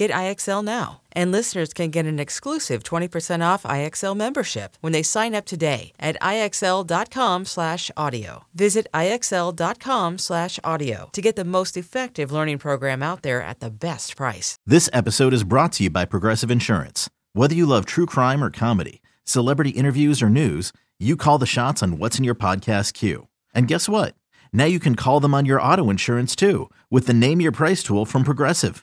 Get IXL now. And listeners can get an exclusive 20% off IXL membership when they sign up today at IXL.com/audio. Visit IXL.com/audio to get the most effective learning program out there at the best price. This episode is brought to you by Progressive Insurance. Whether you love true crime or comedy, celebrity interviews or news, you call the shots on what's in your podcast queue. And guess what? Now you can call them on your auto insurance too with the Name Your Price tool from Progressive.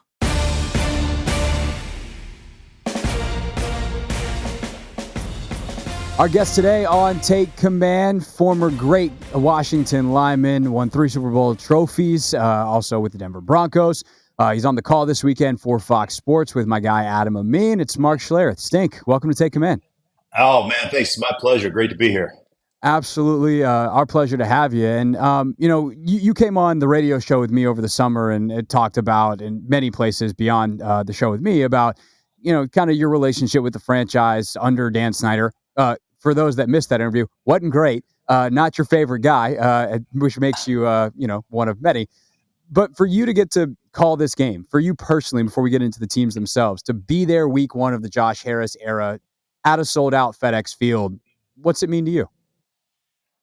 Our guest today on Take Command, former great Washington lineman, won three Super Bowl trophies, uh, also with the Denver Broncos. Uh, he's on the call this weekend for Fox Sports with my guy Adam Amin. It's Mark Schlereth. Stink, welcome to Take Command. Oh man, thanks. It's my pleasure. Great to be here. Absolutely, uh, our pleasure to have you. And um, you know, you, you, came on the radio show with me over the summer, and it talked about in many places beyond uh, the show with me about you know kind of your relationship with the franchise under Dan Snyder. Uh, for those that missed that interview, wasn't great. Uh, not your favorite guy, uh, which makes you, uh, you know, one of many. But for you to get to call this game, for you personally, before we get into the teams themselves, to be there week one of the Josh Harris era at a sold out FedEx Field, what's it mean to you?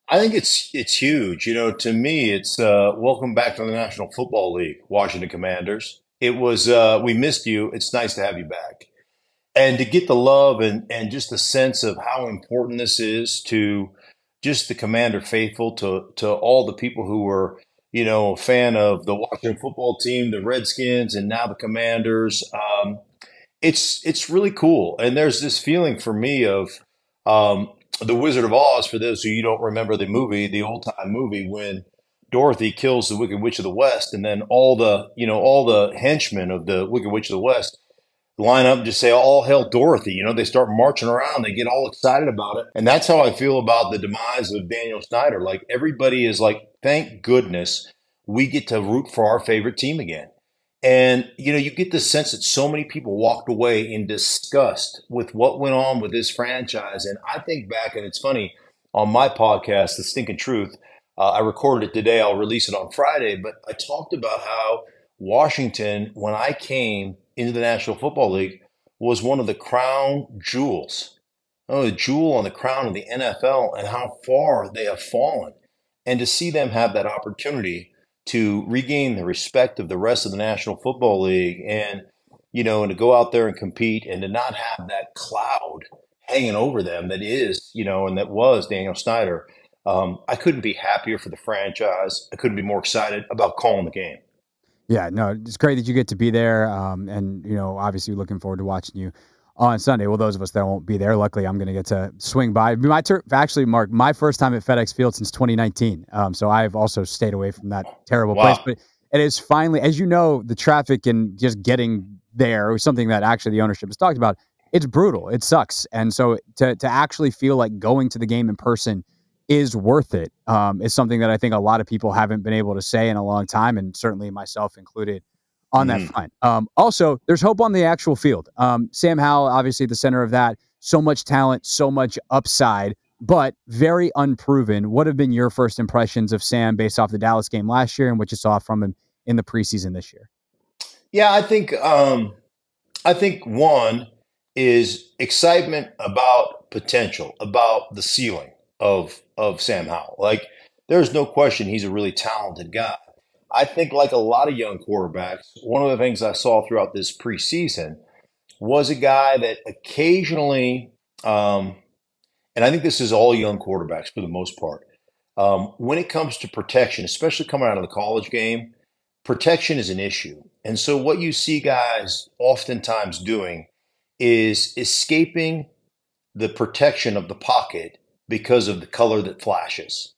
I think it's it's huge. You know, to me, it's uh, welcome back to the National Football League, Washington Commanders. It was uh, we missed you. It's nice to have you back and to get the love and, and just the sense of how important this is to just the commander faithful to to all the people who were you know a fan of the Washington football team, the Redskins, and now the Commanders. Um, it's it's really cool, and there's this feeling for me of um, the Wizard of Oz. For those who you don't remember the movie, the old time movie when Dorothy kills the Wicked Witch of the West, and then all the you know all the henchmen of the Wicked Witch of the West line up and just say all hell Dorothy. You know, they start marching around, they get all excited about it. And that's how I feel about the demise of Daniel Snyder. Like everybody is like, thank goodness we get to root for our favorite team again. And you know, you get the sense that so many people walked away in disgust with what went on with this franchise. And I think back, and it's funny on my podcast, The Stinking Truth. Uh, I recorded it today. I'll release it on Friday. But I talked about how Washington, when I came into the National Football League was one of the crown jewels. Oh, jewel on the crown of the NFL and how far they have fallen. And to see them have that opportunity to regain the respect of the rest of the National Football League and, you know, and to go out there and compete and to not have that cloud hanging over them that is, you know, and that was Daniel Snyder. Um, I couldn't be happier for the franchise. I couldn't be more excited about calling the game. Yeah, no, it's great that you get to be there. Um, and, you know, obviously looking forward to watching you on Sunday. Well, those of us that won't be there, luckily, I'm going to get to swing by. My tur- actually, Mark, my first time at FedEx Field since 2019. Um, so I've also stayed away from that terrible wow. place. But it is finally, as you know, the traffic and just getting there was something that actually the ownership has talked about. It's brutal. It sucks. And so to to actually feel like going to the game in person is worth it um, is something that I think a lot of people haven't been able to say in a long time, and certainly myself included on mm. that front. Um, also, there's hope on the actual field. Um, Sam Howell, obviously the center of that, so much talent, so much upside, but very unproven. What have been your first impressions of Sam based off the Dallas game last year and what you saw from him in the preseason this year? Yeah, I think um, I think one is excitement about potential, about the ceiling of of Sam Howell. Like there's no question he's a really talented guy. I think, like a lot of young quarterbacks, one of the things I saw throughout this preseason was a guy that occasionally, um, and I think this is all young quarterbacks for the most part, um, when it comes to protection, especially coming out of the college game, protection is an issue. And so, what you see guys oftentimes doing is escaping the protection of the pocket because of the color that flashes.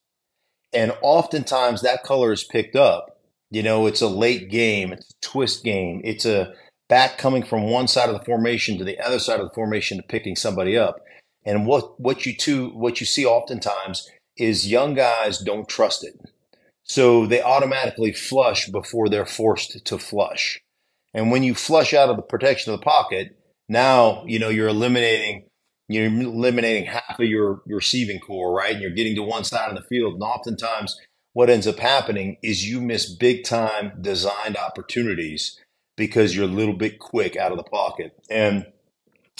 And oftentimes that color is picked up. You know, it's a late game, it's a twist game, it's a back coming from one side of the formation to the other side of the formation to picking somebody up. And what what you two what you see oftentimes is young guys don't trust it. So they automatically flush before they're forced to flush. And when you flush out of the protection of the pocket, now you know you're eliminating you're eliminating half of your, receiving corps, right? And you're getting to one side of the field. And oftentimes, what ends up happening is you miss big time designed opportunities because you're a little bit quick out of the pocket. And,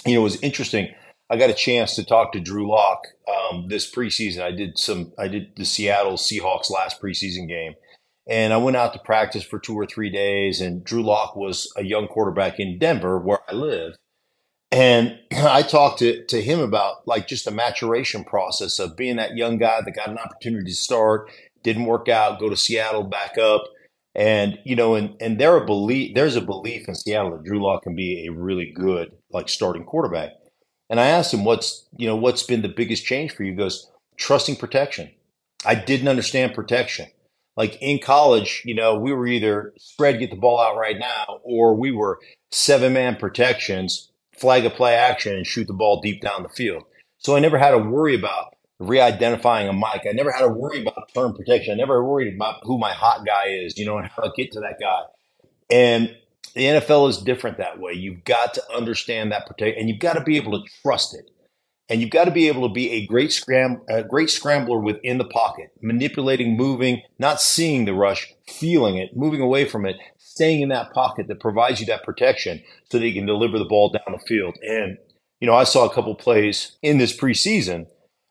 you know, it was interesting. I got a chance to talk to Drew Lock um, this preseason. I did some, I did the Seattle Seahawks last preseason game. And I went out to practice for two or three days. And Drew Lock was a young quarterback in Denver, where I live. And I talked to, to him about like just the maturation process of being that young guy that got an opportunity to start, didn't work out, go to Seattle, back up. And, you know, and, and there a belief, there's a belief in Seattle that Drew Lock can be a really good, like starting quarterback. And I asked him, what's, you know, what's been the biggest change for you? He goes, trusting protection. I didn't understand protection. Like in college, you know, we were either spread, get the ball out right now, or we were seven man protections flag a play action and shoot the ball deep down the field. So I never had to worry about re-identifying a mic. I never had to worry about turn protection. I never worried about who my hot guy is, you know, and how to get to that guy. And the NFL is different that way. You've got to understand that protect, and you've got to be able to trust it. And you've got to be able to be a great scram, a great scrambler within the pocket, manipulating, moving, not seeing the rush, feeling it, moving away from it, staying in that pocket that provides you that protection so that you can deliver the ball down the field. And, you know, I saw a couple plays in this preseason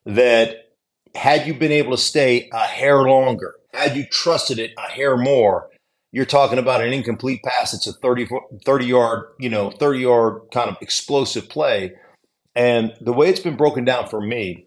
that had you been able to stay a hair longer, had you trusted it a hair more, you're talking about an incomplete pass. It's a 30, 30 yard, you know, 30 yard kind of explosive play. And the way it's been broken down for me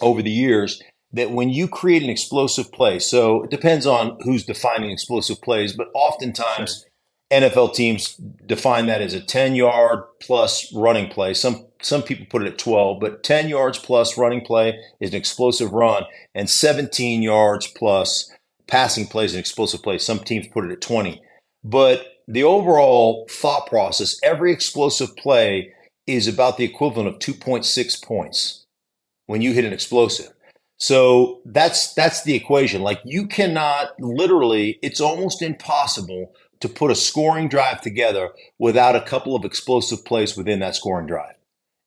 over the years that when you create an explosive play, so it depends on who's defining explosive plays, but oftentimes sure. NFL teams define that as a 10 yard plus running play. Some some people put it at 12, but 10 yards plus running play is an explosive run, and 17 yards plus passing play is an explosive play. Some teams put it at 20. But the overall thought process, every explosive play is about the equivalent of 2.6 points when you hit an explosive. So that's that's the equation. Like you cannot literally, it's almost impossible to put a scoring drive together without a couple of explosive plays within that scoring drive.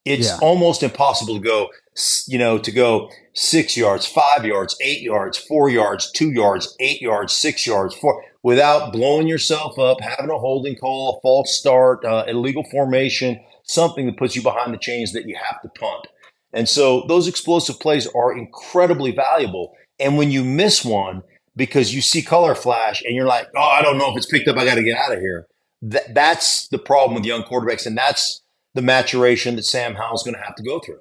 It's yeah. almost impossible to go, you know, to go six yards, five yards, eight yards, four yards, two yards, eight yards, six yards, four, without blowing yourself up, having a holding call, a false start, uh, illegal formation, something that puts you behind the chains that you have to punt. And so those explosive plays are incredibly valuable. And when you miss one because you see color flash and you're like, oh, I don't know if it's picked up, I got to get out of here. Th- that's the problem with young quarterbacks. And that's the maturation that Sam Howell's going to have to go through.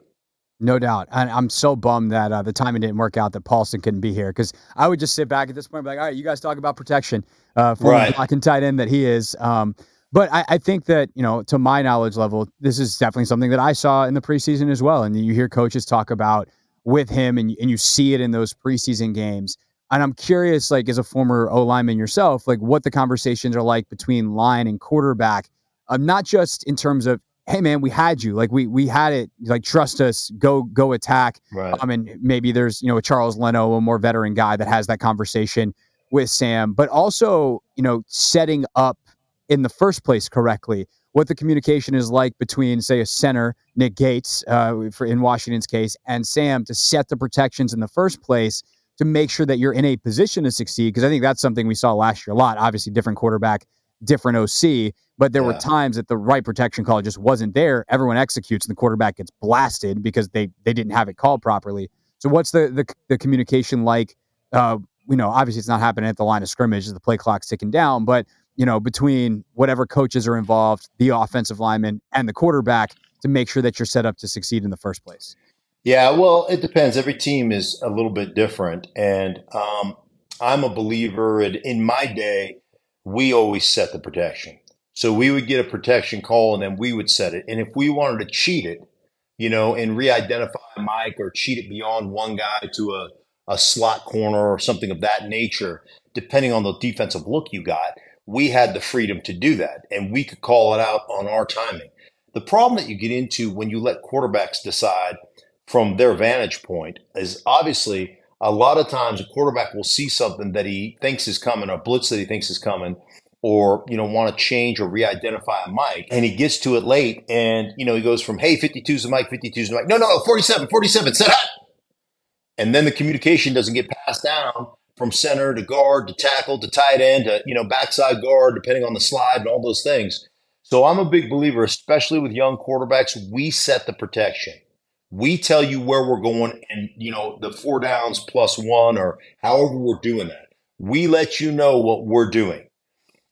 No doubt. And I'm so bummed that uh, the timing didn't work out that Paulsen couldn't be here because I would just sit back at this point and be like, all right, you guys talk about protection uh, for right. the block tight end that he is. Um, but I, I, think that, you know, to my knowledge level, this is definitely something that I saw in the preseason as well. And you hear coaches talk about with him and, and you see it in those preseason games. And I'm curious, like, as a former O lineman yourself, like what the conversations are like between line and quarterback, um, not just in terms of, hey man, we had you, like we we had it, like trust us, go go attack. Right. Um, and maybe there's you know a Charles Leno, a more veteran guy that has that conversation with Sam, but also you know setting up in the first place correctly. What the communication is like between, say, a center, Nick Gates, uh, for in Washington's case, and Sam to set the protections in the first place to make sure that you're in a position to succeed. Because I think that's something we saw last year a lot. Obviously, different quarterback, different OC, but there yeah. were times that the right protection call just wasn't there. Everyone executes, and the quarterback gets blasted because they they didn't have it called properly. So, what's the the, the communication like? Uh, you know, obviously it's not happening at the line of scrimmage the play clock's ticking down, but you know, between whatever coaches are involved, the offensive lineman and the quarterback to make sure that you're set up to succeed in the first place? Yeah, well, it depends. Every team is a little bit different. And um, I'm a believer in, in my day, we always set the protection. So we would get a protection call and then we would set it. And if we wanted to cheat it, you know, and re-identify Mike or cheat it beyond one guy to a, a slot corner or something of that nature, depending on the defensive look you got, we had the freedom to do that and we could call it out on our timing. The problem that you get into when you let quarterbacks decide from their vantage point is obviously a lot of times a quarterback will see something that he thinks is coming, a blitz that he thinks is coming, or you know want to change or re-identify a mic and he gets to it late, and you know he goes from hey 52's the Mike, 52's the no no no 47 47 set up, and then the communication doesn't get passed down from center to guard to tackle to tight end to you know backside guard depending on the slide and all those things. So I'm a big believer, especially with young quarterbacks, we set the protection. We tell you where we're going and, you know, the four downs plus one or however we're doing that. We let you know what we're doing.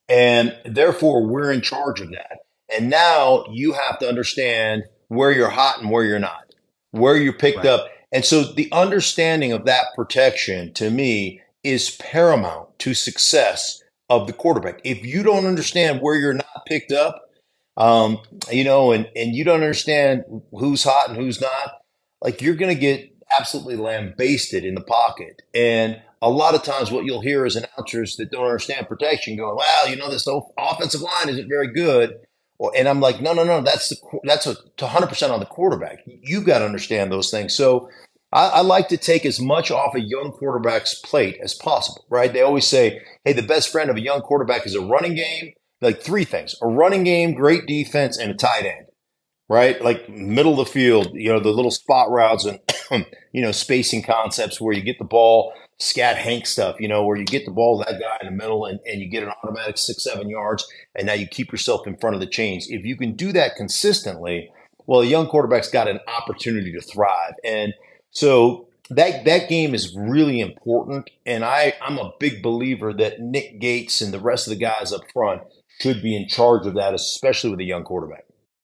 And therefore, we're in charge of that. And now you have to understand where you're hot and where you're not, where you're picked right. up. And so the understanding of that protection to me is paramount to success of the quarterback. If you don't understand where you're not picked up, um, you know, and, and you don't understand who's hot and who's not, like you're going to get absolutely lambasted in the pocket. And a lot of times what you'll hear is announcers that don't understand protection going, well, you know, this offensive line isn't very good. And I'm like, no, no, no, that's the, that's a 100% on the quarterback. You've got to understand those things. So I, I, like to take as much off a young quarterback's plate as possible, right? They always say, hey, the best friend of a young quarterback is a running game like three things a running game, great defense, and a tight end, right? Like middle of the field, you know, the little spot routes and, you know, spacing concepts where you get the ball, scat Hank stuff, you know, where you get the ball that guy in the middle and, and you get an automatic six, seven yards, and now you keep yourself in front of the chains. If you can do that consistently, well, a young quarterback's got an opportunity to thrive. And so that that game is really important. And I, I'm a big believer that Nick Gates and the rest of the guys up front should be in charge of that, especially with a young quarterback.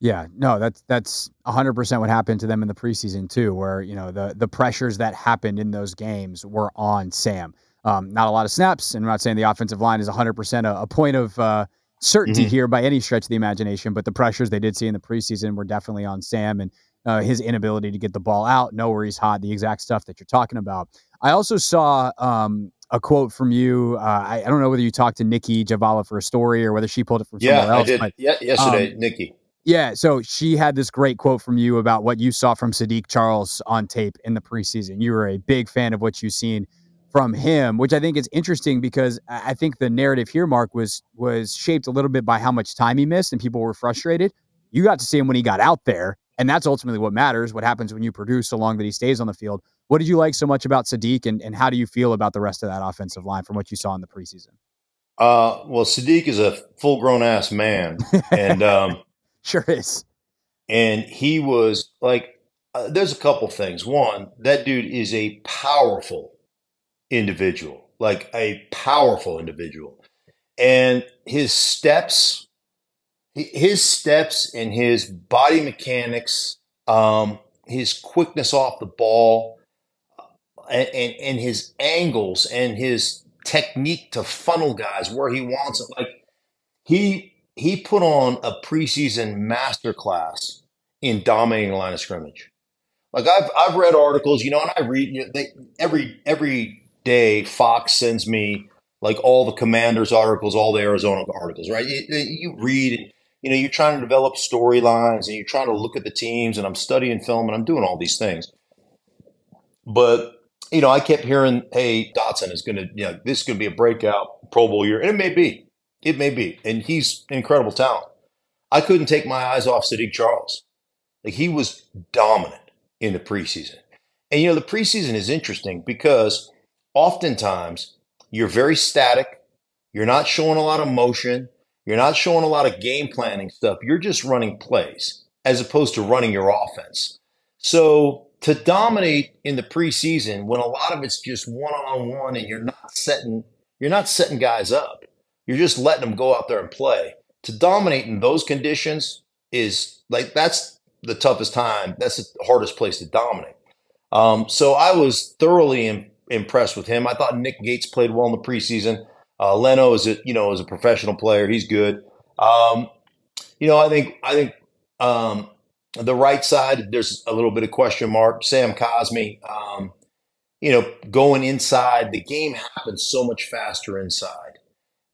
Yeah, no, that's that's 100% what happened to them in the preseason too, where you know the the pressures that happened in those games were on Sam. Um, not a lot of snaps, and I'm not saying the offensive line is 100% a, a point of uh, certainty mm-hmm. here by any stretch of the imagination, but the pressures they did see in the preseason were definitely on Sam and uh, his inability to get the ball out, know where he's hot, the exact stuff that you're talking about. I also saw um, a quote from you. Uh, I, I, don't know whether you talked to Nicki Jhabvala for a story or whether she pulled it from yeah, somewhere else. I did. But, yeah, yesterday, um, Nicki. Yeah, so she had this great quote from you about what you saw from Saahdiq Charles on tape in the preseason. You were a big fan of what you've seen from him, which I think is interesting because I think the narrative here, Mark, was was shaped a little bit by how much time he missed and people were frustrated. You got to see him when he got out there, and that's ultimately what matters. What happens when you produce so long that he stays on the field. What did you like so much about Saahdiq, and, and how do you feel about the rest of that offensive line from what you saw in the preseason? Uh, well, Saahdiq is a full grown ass man, and um, Sure is. And he was like, uh, there's a couple things. One, that dude is a powerful individual, like a powerful individual. And his steps, his steps and his body mechanics, um, his quickness off the ball, uh, and, and, and his angles and his technique to funnel guys where he wants it. Like he he put on a preseason masterclass in dominating line of scrimmage. Like I've I've read articles, you know, and I read you know, they, every every day. Fox sends me like all the Commanders articles, all the Arizona articles, right? You, you read, you know, you're trying to develop storylines and you're trying to look at the teams, and I'm studying film and I'm doing all these things. But you know, I kept hearing, "Hey, Dotson is going to, you know, this is going to be a breakout Pro Bowl year," and it may be, it may be, and he's incredible talent. I couldn't take my eyes off Saahdiq Charles. Like he was dominant in the preseason. And you know, the preseason is interesting because oftentimes you're very static. You're not showing a lot of motion. You're not showing a lot of game planning stuff. You're just running plays as opposed to running your offense. So to dominate in the preseason when a lot of it's just one on one and you're not setting you're not setting guys up. You're just letting them go out there and play. To dominate in those conditions is like that's the toughest time. That's the hardest place to dominate. Um, so I was thoroughly impressed with him. I thought Nick Gates played well in the preseason. Uh, Leno is a you know is a professional player. He's good. Um, you know, I think I think um, the right side there's a little bit of question mark. Sam Cosmi, um, you know, going inside, the game happens so much faster inside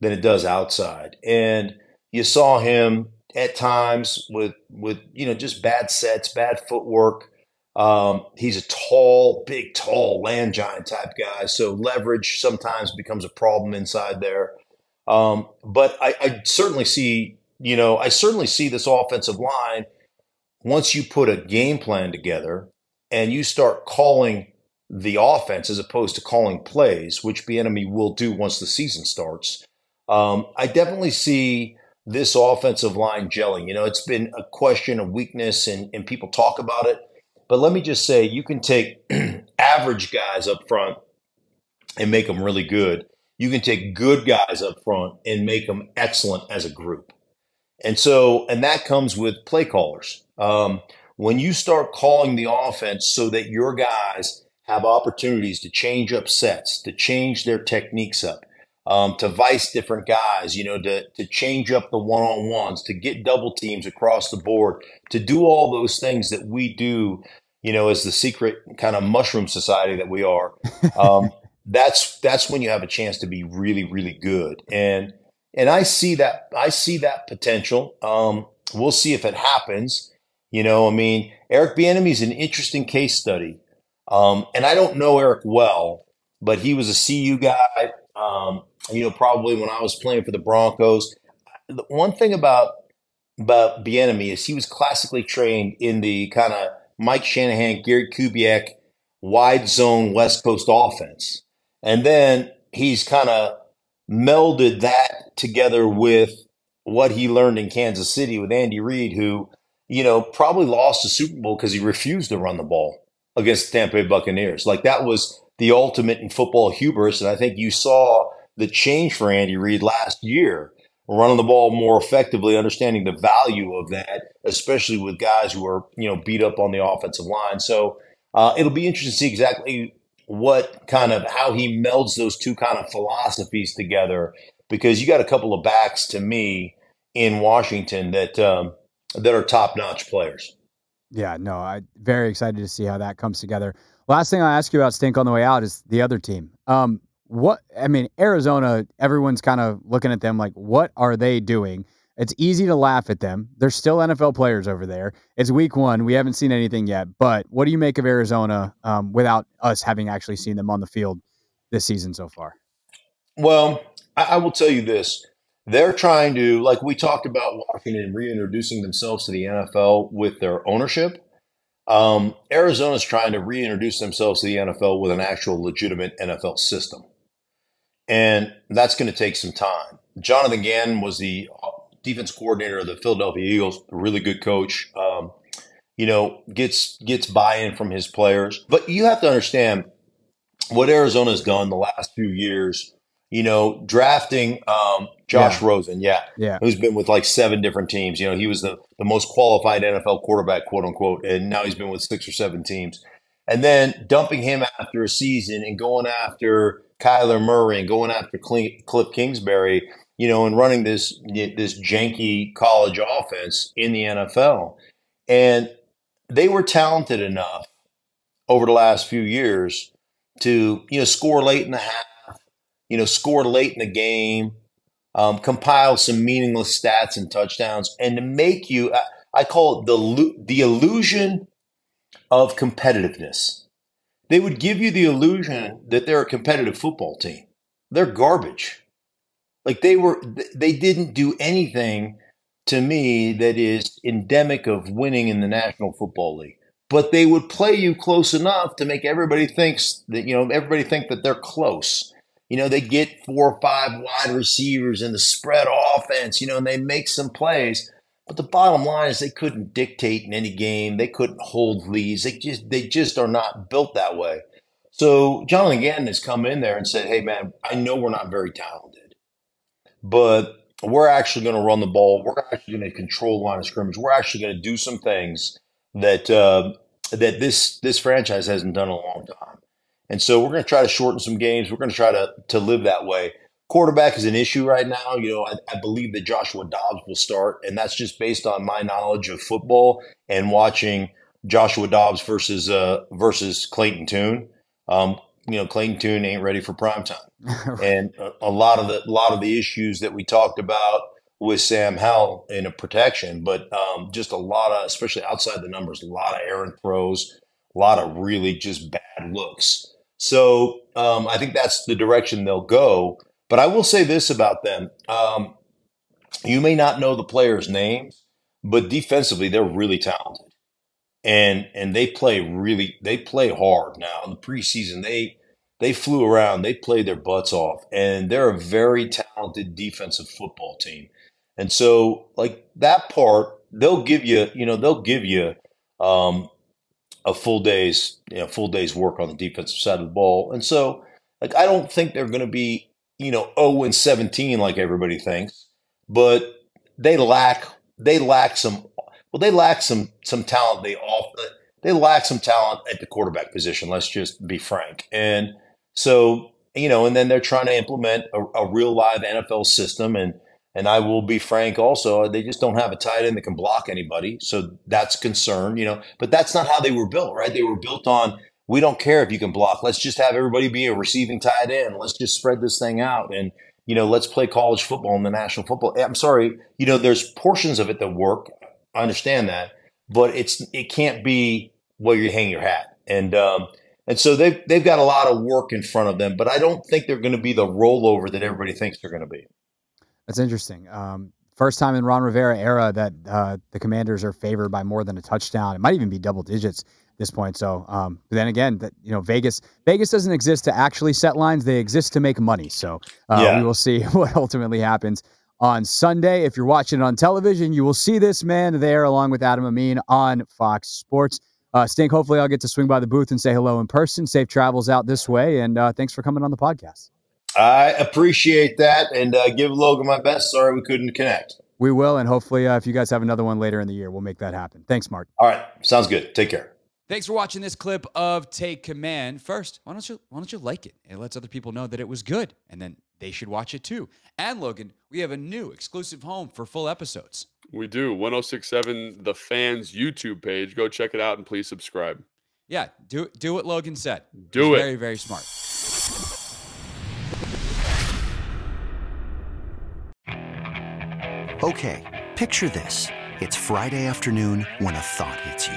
than it does outside, and you saw him at times with with you know just bad sets, bad footwork. Um, he's a tall, big, tall land giant type guy, so leverage sometimes becomes a problem inside there. Um, but I, I certainly see, you know, I certainly see this offensive line once you put a game plan together and you start calling the offense as opposed to calling plays, which Bieniemy will do once the season starts. Um, I definitely see this offensive line gelling. You know, it's been a question of weakness and, and people talk about it. But let me just say, you can take average guys up front and make them really good. You can take good guys up front and make them excellent as a group. And so, and that comes with play callers. Um, when you start calling the offense so that your guys have opportunities to change up sets, to change their techniques up, um, to vice different guys, you know, to, to change up the one on ones, to get double teams across the board, to do all those things that we do, you know, as the secret kind of mushroom society that we are. Um, that's that's when you have a chance to be really really good and and I see that I see that potential. Um, we'll see if it happens. You know, I mean, Eric Bieniemy is an interesting case study, um, and I don't know Eric well, but he was a CU guy. Um, you know, probably when I was playing for the Broncos. The one thing about about Bieniemy is he was classically trained in the kind of Mike Shanahan, Gary Kubiak, wide zone West Coast offense, and then he's kind of melded that together with what he learned in Kansas City with Andy Reid, who you know probably lost the Super Bowl because he refused to run the ball against the Tampa Bay Buccaneers. Like that was the ultimate in football hubris, and I think you saw the change for Andy Reid last year, running the ball more effectively, understanding the value of that, especially with guys who are you know beat up on the offensive line. So uh, it'll be interesting to see exactly what kind of how he melds those two kind of philosophies together because you got a couple of backs to me in Washington that um, that are top notch players. Yeah, no, I'm very excited to see how that comes together. Last thing I'll ask you about Stink on the way out is the other team. Um, what I mean, Arizona, everyone's kind of looking at them like, what are they doing? It's easy to laugh at them. They're still NFL players over there. It's week one. We haven't seen anything yet. But what do you make of Arizona um, without us having actually seen them on the field this season so far? Well, I, I will tell you this. They're trying to, like we talked about Washington reintroducing themselves to the NFL with their ownership. Um, Arizona's trying to reintroduce themselves to the NFL with an actual legitimate NFL system. And that's going to take some time. Jonathan Gannon was the uh, defense coordinator of the Philadelphia Eagles, a really good coach. Um, you know, gets gets buy-in from his players. But you have to understand what Arizona's done the last few years. You know, drafting um, Josh yeah. Rosen, yeah, yeah, who's been with like seven different teams. You know, he was the the most qualified NFL quarterback, quote unquote, and now he's been with six or seven teams. And then dumping him after a season and going after Kyler Murray and going after Cliff Kingsbury you know, and running this this janky college offense in the NFL. And they were talented enough over the last few years to, you know, score late in the half, you know, score late in the game, um, compile some meaningless stats and touchdowns, and to make you, I, I call it the the illusion of competitiveness. They would give you the illusion that they're a competitive football team. They're garbage. Like they were, they didn't do anything to me that is endemic of winning in the National Football League. But they would play you close enough to make everybody thinks that you know everybody think that they're close. You know, they get four or five wide receivers in the spread offense, you know, and they make some plays. But the bottom line is they couldn't dictate in any game. They couldn't hold leads. They just they just are not built that way. So John Gannon has come in there and said, "Hey man, I know we're not very talented, but we're actually going to run the ball. We're actually going to control the line of scrimmage. We're actually going to do some things that uh, that this this franchise hasn't done in a long time. And so we're going to try to shorten some games. We're going to try to to live that way quarterback is an issue right now. You know, I, I, believe that Joshua Dobbs will start, and that's just based on my knowledge of football and watching Joshua Dobbs versus uh, versus Clayton Tune. Um, you know, Clayton Tune ain't ready for prime time, and a, a, lot of the a lot of the issues that we talked about with Sam Howell in a protection, but um, just a lot of, especially outside the numbers, a lot of errant throws, a lot of really just bad looks. So um, I think that's the direction they'll go. But I will say this about them. Um, you may not know the players' names, but defensively, they're really talented. And and they play really they play hard now. In the preseason, they they flew around, they played their butts off, and they're a very talented defensive football team. And so, like that part, they'll give you, you know, they'll give you um, a full day's, you know, full day's work on the defensive side of the ball. And so, like, I don't think they're going to be you know, 0 and 17 like everybody thinks, but they lack they lack some well they lack some some talent they off they lack some talent at the quarterback position, let's just be frank. And so, you know, and then they're trying to implement a, a real live NFL system and and I will be frank also, they just don't have a tight end that can block anybody. So that's concern, you know. But that's not how they were built, right? They were built on we don't care if you can block. Let's just have everybody be a receiving tight end. Let's just spread this thing out and you know, let's play college football in the national football. I'm sorry, you know, there's portions of it that work. I understand that, but it's it can't be where you hang your hat. And um, and so they've they've got a lot of work in front of them, but I don't think they're going to be the rollover that everybody thinks they're going to be. That's interesting. Um, first time in Ron Rivera era that uh, the Commanders are favored by more than a touchdown. It might even be double digits this point. So, um, but then again, that you know, Vegas Vegas doesn't exist to actually set lines; they exist to make money. So, uh, yeah. we will see what ultimately happens on Sunday. If you're watching it on television, you will see this man there along with Adam Amin on Fox Sports. Uh, Stink, hopefully, I'll get to swing by the booth and say hello in person. Safe travels out this way, and uh, thanks for coming on the podcast. I appreciate that, and uh, give Logan my best. Sorry we couldn't connect. We will, and hopefully, uh, if you guys have another one later in the year, we'll make that happen. Thanks, Mark. All right, sounds good. Take care. Thanks for watching this clip of Take Command. First, why don't you why don't you like it? It lets other people know that it was good, and then they should watch it too. And Logan, we have a new exclusive home for full episodes. We do 1067 The Fans YouTube page. Go check it out and please subscribe. Yeah, do do what Logan said. Do He's it. Very very smart. Okay, picture this: it's Friday afternoon when a thought hits you.